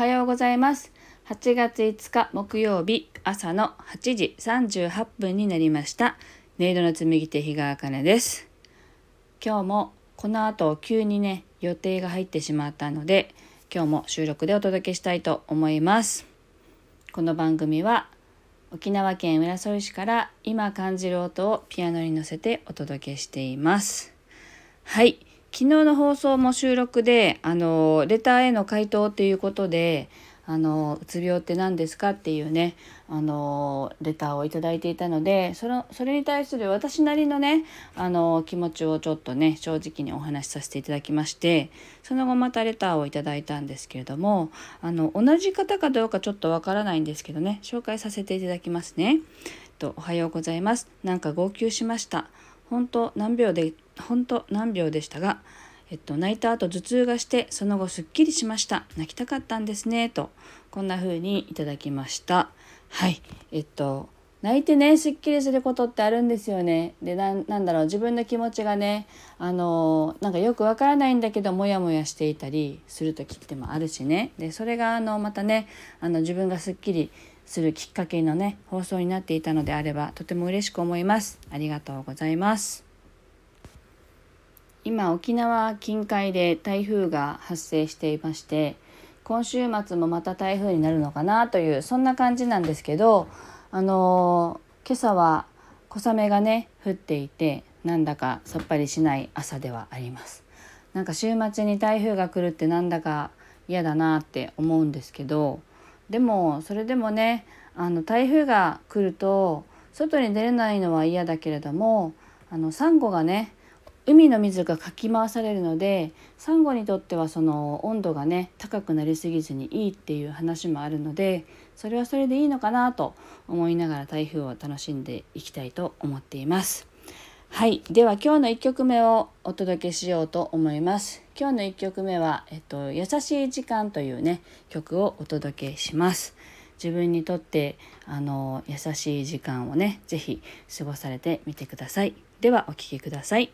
はようございます。8月5日木曜日朝の8時38分になりました。音色の紡手日川茜です。今日もこの後急にね予定が入ってしまったので今日も収録でお届けしたいと思います。この番組は沖縄県浦添市から今感じる音をピアノに乗せてお届けしています。はい。昨日の放送も収録であのレターへの回答っていうことであのうつ病って何ですかっていうねあのレターを頂いていたのでそのそれに対する私なりのねあの気持ちをちょっとね正直にお話しさせていただきましてその後またレターをいいたんですけれどもあの同じ方かどうかちょっとわからないんですけどね紹介させていただきますね。とおはようございます。なんか号泣しました。本当何秒で本当何秒でしたが、えっと、泣いた後頭痛がしてその後すっきりしました。泣きたかったんですねとこんな風にいただきました。はい。えっと泣いてねすっきりすることってあるんですよね。でなんだろう自分の気持ちがねあのなんかよくわからないんだけどモヤモヤしていたりする時ってもあるしね。でそれがあのまたねあの自分がすっきりするきっかけのね放送になっていたのであればとても嬉しく思います。ありがとうございます。今沖縄近海で台風が発生していまして今週末もまた台風になるのかなというそんな感じなんですけどあの今朝は小雨がね降っていてなんだかさっぱりしない朝ではあります。なんか週末に台風が来るってなんだか嫌だなって思うんですけどでもそれでもねあの台風が来ると外に出れないのは嫌だけれどもあのサンゴがね海の水がかき回されるのでサンゴにとってはその温度がね高くなりすぎずにいいっていう話もあるのでそれはそれでいいのかなと思いながら台風を楽しんでいきたいと思っています。はい、では今日の1曲目をお届けしようと思います。今日の1曲目は、えっと、優しい時間というね曲をお届けします。自分にとってあの優しい時間をね是非過ごされてみてください。ではお聴きください。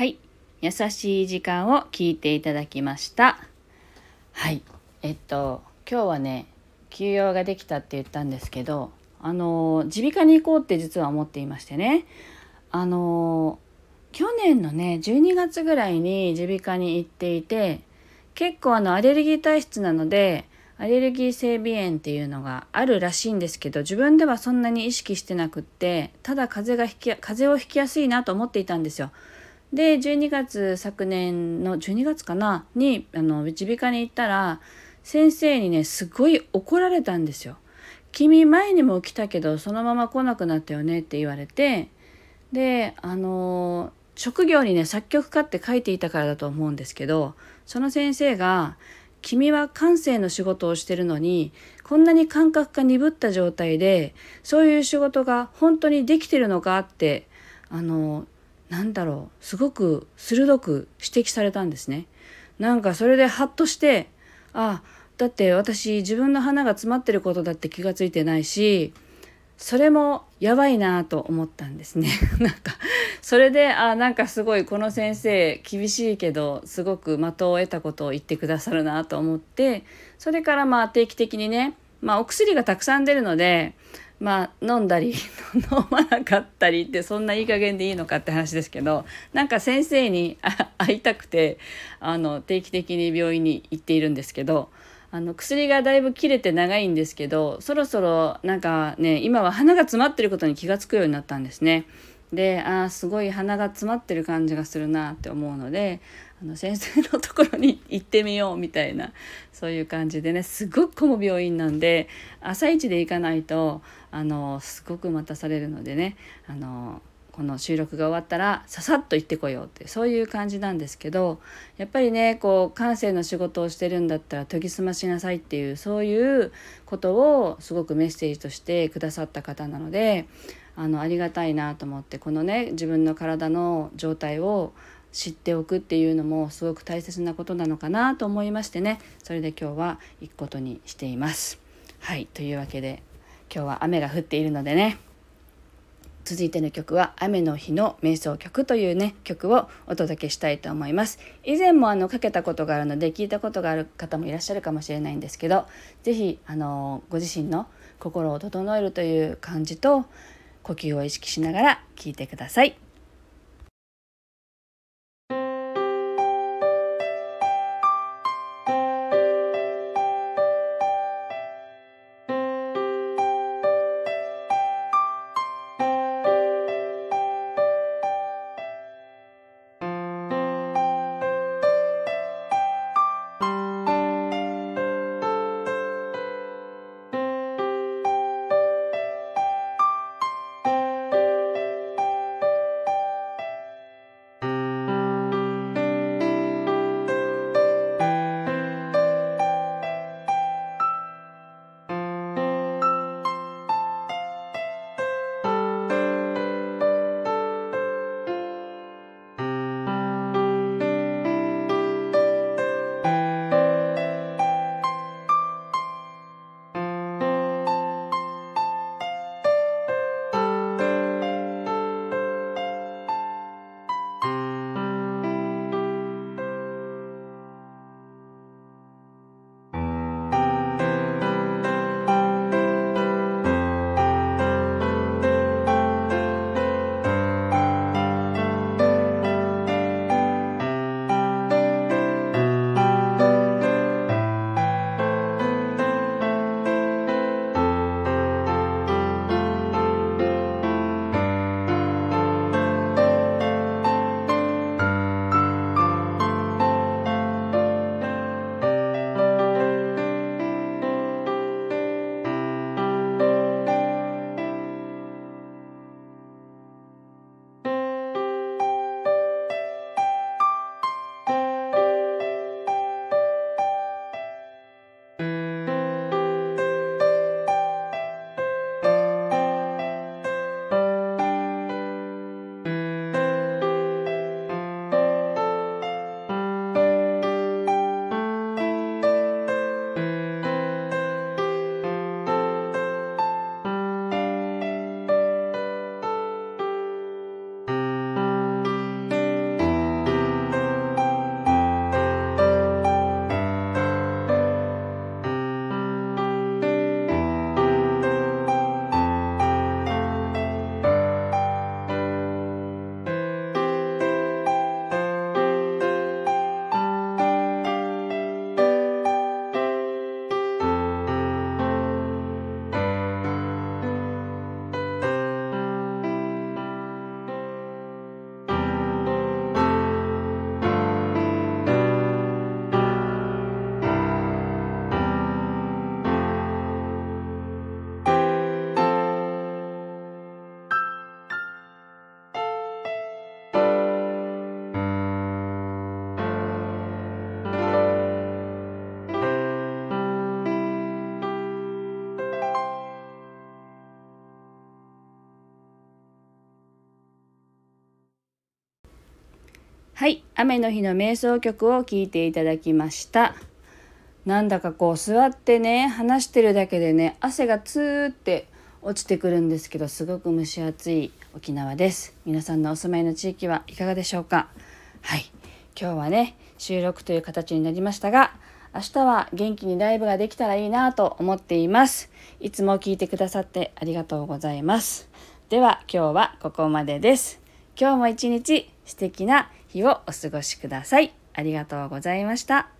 はい。優しい時間を聞いていただきました。はい。えっと今日はね休養ができたって言ったんですけどあの耳鼻科に行こうって実は思っていましてね。あの去年のね12月ぐらいに耳鼻科に行っていて結構あのアレルギー体質なのでアレルギー性鼻炎っていうのがあるらしいんですけど自分ではそんなに意識してなくってただ風が風邪をひきやすいなと思っていたんですよ。で12月昨年の12月かなにあの耳鼻科に行ったら先生にねすごい怒られたんですよ。君前にも来たけどそのまま来なくなったよねって言われてであの職業にね作曲家って書いていたからだと思うんですけどその先生が君は感性の仕事をしてるのにこんなに感覚が鈍った状態でそういう仕事が本当にできてるのかってあのなんだろうすごく鋭く指摘されたんですね。なんかそれでハッとしてあだって私自分の花が詰まってることだって気がついてないしそれもやばいなと思ったんですね。なんかそれであなんかすごいこの先生厳しいけどすごく的を得たことを言ってくださるなと思ってそれからまあ定期的にね、まあ、お薬がたくさん出るのでまあ飲んだり飲まなかったりってそんないい加減でいいのかって話ですけどなんか先生に会いたくてあの定期的に病院に行っているんですけどあの薬がだいぶ切れて長いんですけどそろそろなんかね今は鼻が詰まってることに気が付くようになったんですね。でああすごい鼻が詰まってる感じがするなって思うのであの先生のところに行ってみようみたいなそういう感じでねすごく混む病院なんで朝一で行かないとあのすごく待たされるのでねあのこの収録が終わったらささっと行ってこようってそういう感じなんですけどやっぱりねこう感性の仕事をしてるんだったら研ぎ澄ましなさいっていうそういうことをすごくメッセージとしてくださった方なのであのありがたいなと思ってこのね自分の体の状態を知っておくっていうのもすごく大切なことなのかなと思いましてね。それで今日は行くことにしています。はいというわけで今日は雨が降っているのでね。続いての曲は「雨の日の瞑想曲」というね曲をお届けしたいと思います。以前もあのかけたことがあるので聞いたことがある方もいらっしゃるかもしれないんですけど是非あのご自身の心を整えるという感じと呼吸を意識しながら聞いてください。はい雨の日の瞑想曲を聴いていただきました。なんだかこう座ってね話してるだけでね汗がツーって落ちてくるんですけどすごく蒸し暑い沖縄です。皆さんのお住まいの地域はいかがでしょうか？はい今日はね収録という形になりましたが明日は元気にライブができたらいいなと思っています。いつも聞いてくださってありがとうございます。では今日はここまでです。今日も一日素敵な日をお過ごしください。ありがとうございました。